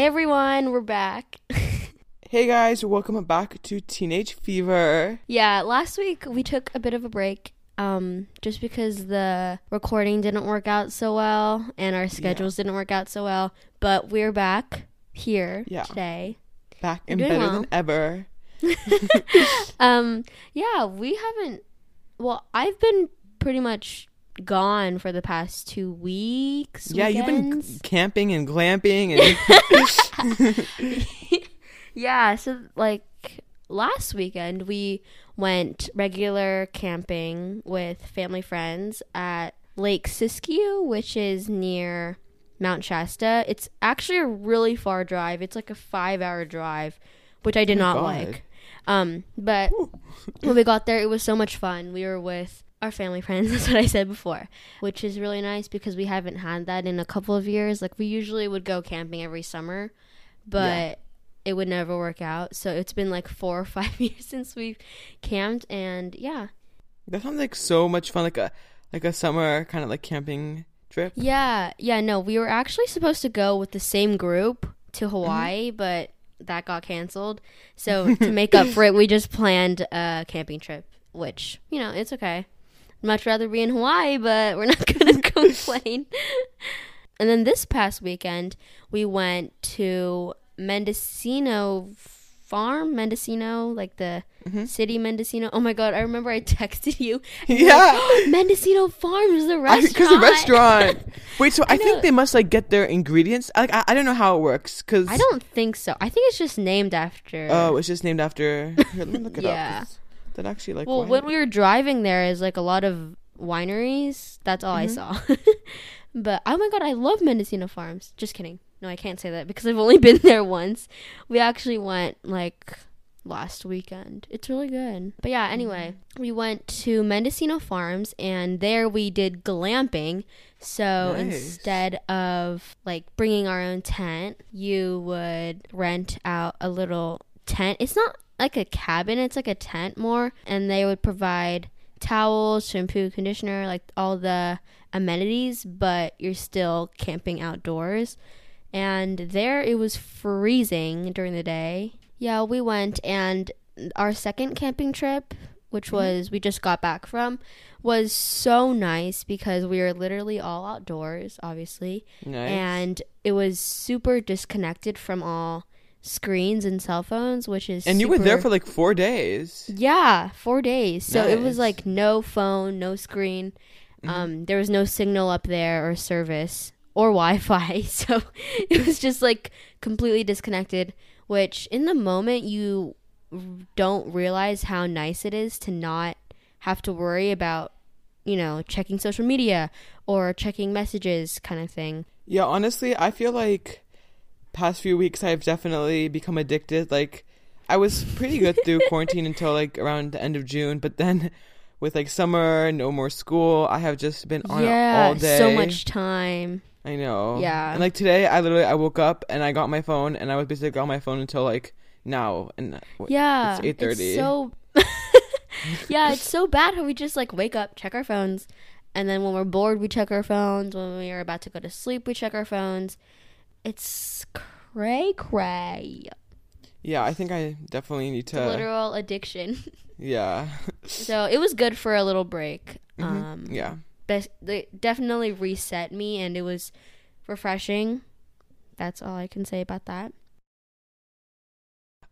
Hey everyone, we're back. Hey guys, welcome back to Teenage Fever. yeah, last week we took a bit of a break. Um, just because the recording didn't work out so well and our schedules didn't work out so well. But we're back here Yeah. today. Back and better well. than ever. Um, yeah, we haven't well, I've been pretty much gone for the past two weeks. Yeah, you've been camping and glamping and Yeah, so like last weekend we went regular camping with family friends at Lake Siskiyou, which is near Mount Shasta. It's actually a really far drive. It's like a 5-hour drive, which I did Oh not God. like. Um, but when we got there, it was so much fun. We were with our family friends, that's what I said before, which is really nice because we haven't had that in a couple of years. Like, we usually would go camping every summer, but it would never work out. So it's been like four or five years since we've camped, and yeah. that sounds like so much fun, like a like a summer kind of like camping trip. Yeah, yeah, no, we were actually supposed to go with the same group to mm-hmm. Hawaii, but that got canceled. So to make up for it, we just planned a camping trip, which, you know, it's okay. Much rather be in Hawaii, but we're not going to complain. and then this past weekend, we went to Mendocino Farm, Mendocino, like the mm-hmm. city Mendocino. Oh my god, I remember I texted you. were like, Yeah. Mendocino Farms, the restaurant. Because the restaurant. Wait, so I, I think they must like get their ingredients. Like I, I don't know how it works. Cause I don't think so. I think it's just named after. Oh, it's just named after. Here, let me look it Yeah. up. That actually like. well, why- when we were driving there, is like a lot of wineries. That's all I mm-hmm. saw. but oh my god, I love Mendocino Farms. Just kidding. No, I can't say that because I've only been there once. We actually went like last weekend. It's really good. But yeah, anyway, mm-hmm. we went to Mendocino Farms and there we did glamping. So Nice. instead of like bringing our own tent, you would rent out a little tent. It's not like a cabin, it's like a tent more. And they would provide towels, shampoo, conditioner, like all the amenities, but you're still camping outdoors. And there it was freezing during the day. Yeah, we went and our second camping trip, which mm-hmm. was we just got back from, was so nice because we were literally all outdoors, obviously. Nice. And it was super disconnected from all screens and cell phones, which is And you were there for like four days. yeah, four days. So it was like no phone, no screen. Mm-hmm. Um, there was no signal up there or service or Wi-Fi. So it was just like completely disconnected. Which in the moment you don't realize how nice it is to not have to worry about, you know, checking social media or checking messages, kind of thing. Yeah, honestly, I feel like past few weeks I've definitely become addicted. Like I was pretty good through quarantine until like around the end of June, but then with like summer, no more school, I have just been on it yeah, all day. so much time. I know. Yeah. And like today, I literally I woke up and I got my phone and I was basically on my phone until like now and Yeah, it's 8:30. so yeah, it's so bad how we just like wake up, check our phones, and then when we're bored, we check our phones. When we are about to go to sleep, we check our phones. It's cray cray, Yeah, I think I definitely need to. literal addiction. Yeah. so it was good for a little break. Mhm. Um, yeah. they definitely reset me, and it was refreshing. That's all I can say about that.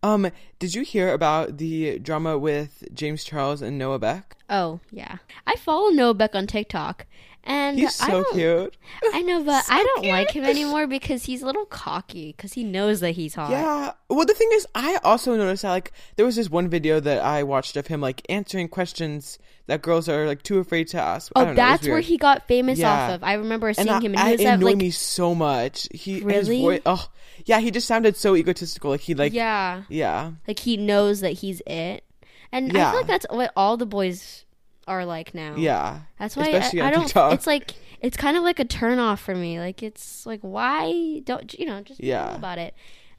Um, did you hear about the drama with James Charles and Noah Beck? Oh yeah, I follow Noah Beck on TikTok, and He's I so don't- cute. I know, but So I don't cute. like him anymore because he's a little cocky because he knows that he's hot. Yeah. Well, the thing is, I also noticed that like there was this one video that I watched of him like answering questions that girls are like too afraid to ask. I Oh, that's where he got famous off of. I remember seeing I, him, and I, he it was have uh, annoyed like, me so much. He Really? his voice. Oh, yeah. He just sounded so egotistical. Like he like yeah. yeah, like he knows that he's it, and I feel like that's what all the boys are like now. Yeah. that's why especially I, I don't. TikTok. It's like it's kind of like a turn off for me. Like it's like why don't you know just Yeah. about it.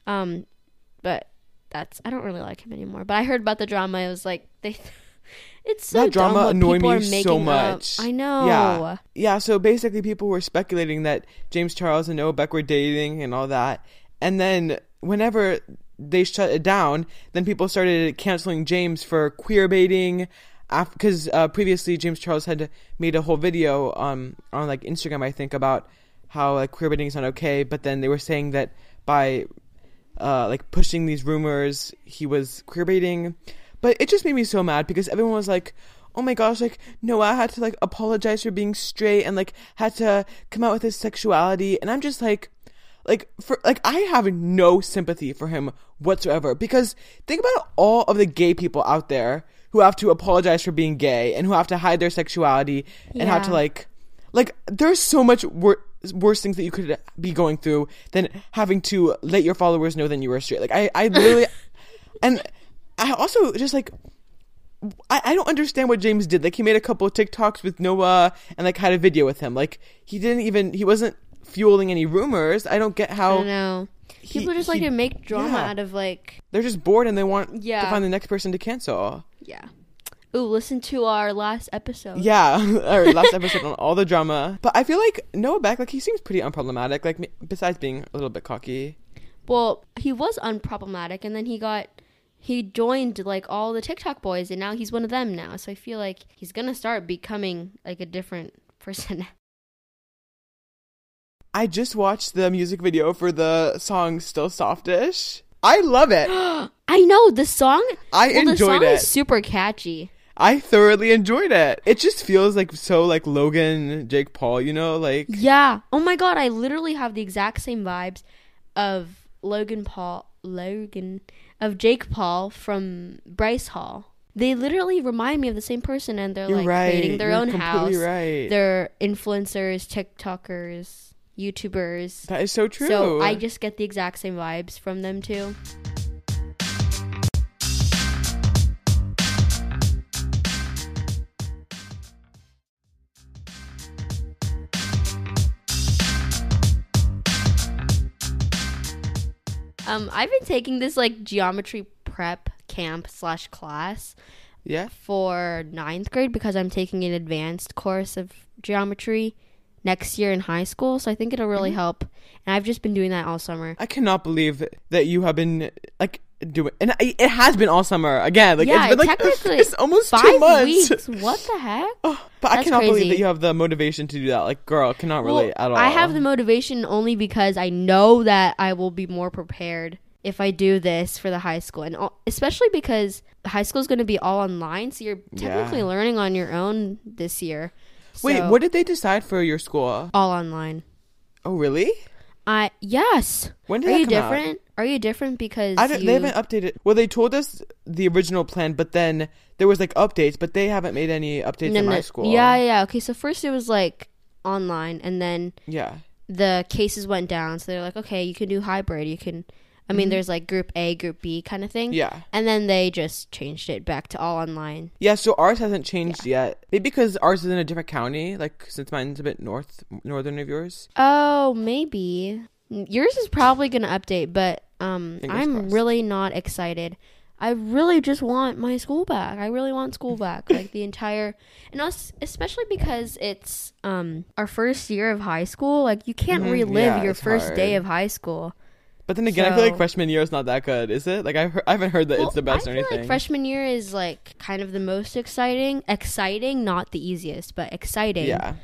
Um, but that's I don't really like him anymore. But I heard about the drama. It was like they. It's so that drama annoyed me so making up. much. I know. Yeah. Yeah, so basically people were speculating that James Charles and Noah Beck were dating and all that. And then whenever they shut it down, then people started canceling James for queer baiting. Because uh, previously James Charles had made a whole video um, on like Instagram, I think, about how like queer baiting is not okay. But then they were saying that by uh, like pushing these rumors, he was queer baiting. But it just made me so mad because everyone was like, oh my gosh, like Noah had to like apologize for being straight and like had to come out with his sexuality. And I'm just like, like for like I have no sympathy for him whatsoever because think about all of the gay people out there who have to apologize for being gay and who have to hide their sexuality and have to like like there's so much wor- worse things that you could be going through than having to let your followers know that you were straight like i i literally and i also just like I, I don't understand what James did. Like he made a couple of TikToks with Noah and like had a video with him. Like he didn't even he wasn't fueling any rumors. I don't get I how don't know. he- People just like he- to make drama yeah. out of like they're just bored and they want Yeah. to find the next person to cancel. Yeah. Ooh, listen to our last episode. Yeah, our last episode on all the drama. But I feel like Noah Beck, like he seems pretty unproblematic. Like besides being a little bit cocky. Well, he was unproblematic, and then he got he joined like all the TikTok boys, and now he's one of them now. So I feel like he's gonna start becoming like a different person. I just watched the music video for the song "Still Softish." I love it. I know the song. I well, the enjoyed song it. is super catchy. I thoroughly enjoyed it. It just feels like so like Logan, Jake Paul, you know, like Yeah. Oh my god, I literally have the exact same vibes of Logan Paul, Logan of Jake Paul from Bryce Hall. They literally remind me of the same person, and they're you're like right. creating their you're own house. right. They're influencers, TikTokers, YouTubers. that is so true. So I just get the exact same vibes from them too. Um, I've been taking this like geometry prep camp slash class yeah. for ninth grade because I'm taking an advanced course of geometry next year in high school. So I think it'll Mm-hmm. really help. And I've just been doing that all summer. I cannot believe that you have been like doing, and I- it has been all summer again. Like yeah, it's been like technically it's almost two five months. weeks. What the heck? Oh, but I That's cannot believe that you have the motivation to do that. Like, girl, I cannot relate at all. I have the motivation only because I know that I will be more prepared if I do this for the high school, and all- especially because high school is going to be all online, so you're technically Yeah. learning on your own this year. Wait, So- what did they decide for your school? all online? Oh, really? I yes. When did Are you come out? different? Are you different because I don't, you, they haven't updated. Well, they told us the original plan, but then there was like updates, but they haven't made any updates in my school. Yeah, yeah, yeah. Okay, so first it was like online, and then yeah. the cases went down. So they're like, okay, you can do hybrid. You can. I mean, there's like group A, group B kind of thing. Mm-hmm. Yeah. And then they just changed it back to all online. Yeah, so ours hasn't changed yet. Maybe because ours is in a different county, like since mine's a bit north, northern of yours. Oh, maybe yours is probably gonna update, but um, Fingers I'm crossed. really not excited. I really just want my school back. I really want school back, like the entire, and us, especially because it's um our first year of high school. Like you can't Mhm, relive yeah, your it's first day of high school. But then again, I feel like freshman year is not that good, is it? Like I've heard, I haven't heard that Well, it's the best I or anything. like freshman year is like kind of the most exciting. Exciting, not the easiest, but exciting. yeah,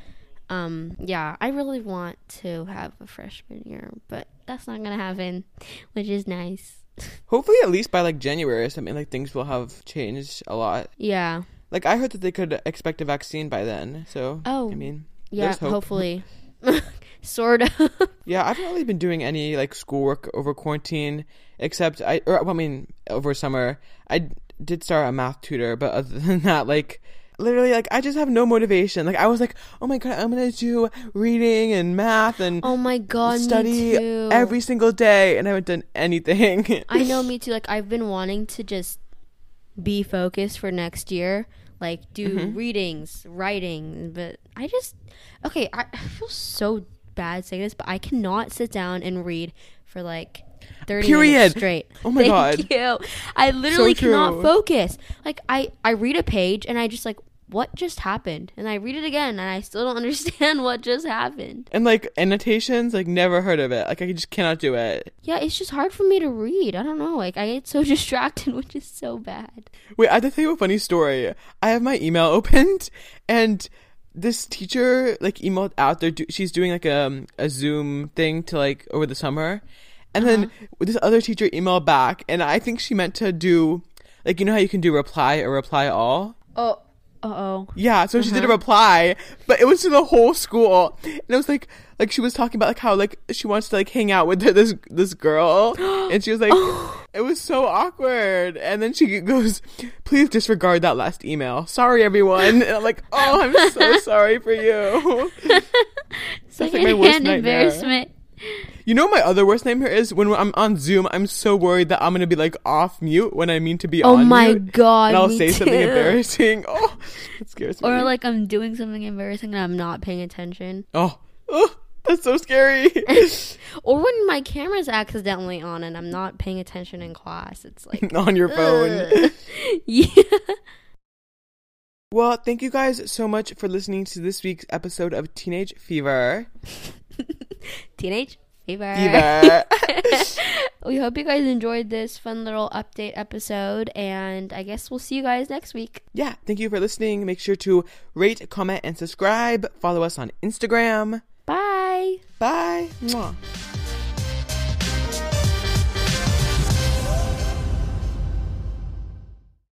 Um. Yeah, I really want to have a freshman year, but that's not gonna happen, which is nice. hopefully at least by like January or something, like things will have changed a lot. Yeah. Like I heard that they could expect a vaccine by then. So Oh. I mean, Yeah. Hope. Hopefully. sort of. yeah, I haven't really been doing any like schoolwork over quarantine, except I, or well, I mean, over summer. I did start a math tutor, but other than that, like. Literally, like I just have no motivation. Like I was like, "Oh my god, I'm gonna do reading and math and oh my god. study every single day," and I haven't done anything. I know. Me too. Like I've been wanting to just be focused for next year. Like do Mm-hmm. readings, writing, but I just okay. I, I feel so bad saying this, but I cannot sit down and read for like. 30 minutes straight. Oh my Thank God. you. I literally cannot true. focus. Like I I read a page and I just like what just happened? And I read it again and I still don't understand what just happened. And like annotations, like never heard of it. Like I just cannot do it. Yeah, it's just hard for me to read. I don't know. Like I get so distracted, which is so bad. Wait, I have to tell you a funny story. I have my email opened and this teacher like emailed out there. She's doing like a a Zoom thing to like over the summer, and uh-huh. then this other teacher emailed back, and I think she meant to do like you know how you can do reply or reply all. Oh, oh. Yeah, so uh-huh. she did a uh-huh. reply, but it was to the whole school, and it was like like she was talking about like how like she wants to like hang out with this this girl, and she was like, it was so awkward, and then she goes, please disregard that last email. Sorry, everyone. And I'm like, oh, I'm so sorry for you. Like, like my worst embarrassment. You know my other worst nightmare is when I'm on Zoom. I'm so worried that I'm gonna be like off mute when I mean to be oh on. Oh my mute, god! And I'll say too. something embarrassing. Oh, it scares me. Or like I'm doing something embarrassing and I'm not paying attention. Oh, oh that's so scary. or when my camera's accidentally on and I'm not paying attention in class. It's like on your phone. yeah. Well, thank you guys so much for listening to this week's episode of Teenage Fever. Teenage Fever. Fever. we hope you guys enjoyed this fun little update episode, and I guess we'll see you guys next week. Yeah, thank you for listening. Make sure to rate, comment, and subscribe. Follow us on Instagram. Bye. Bye. Mwah.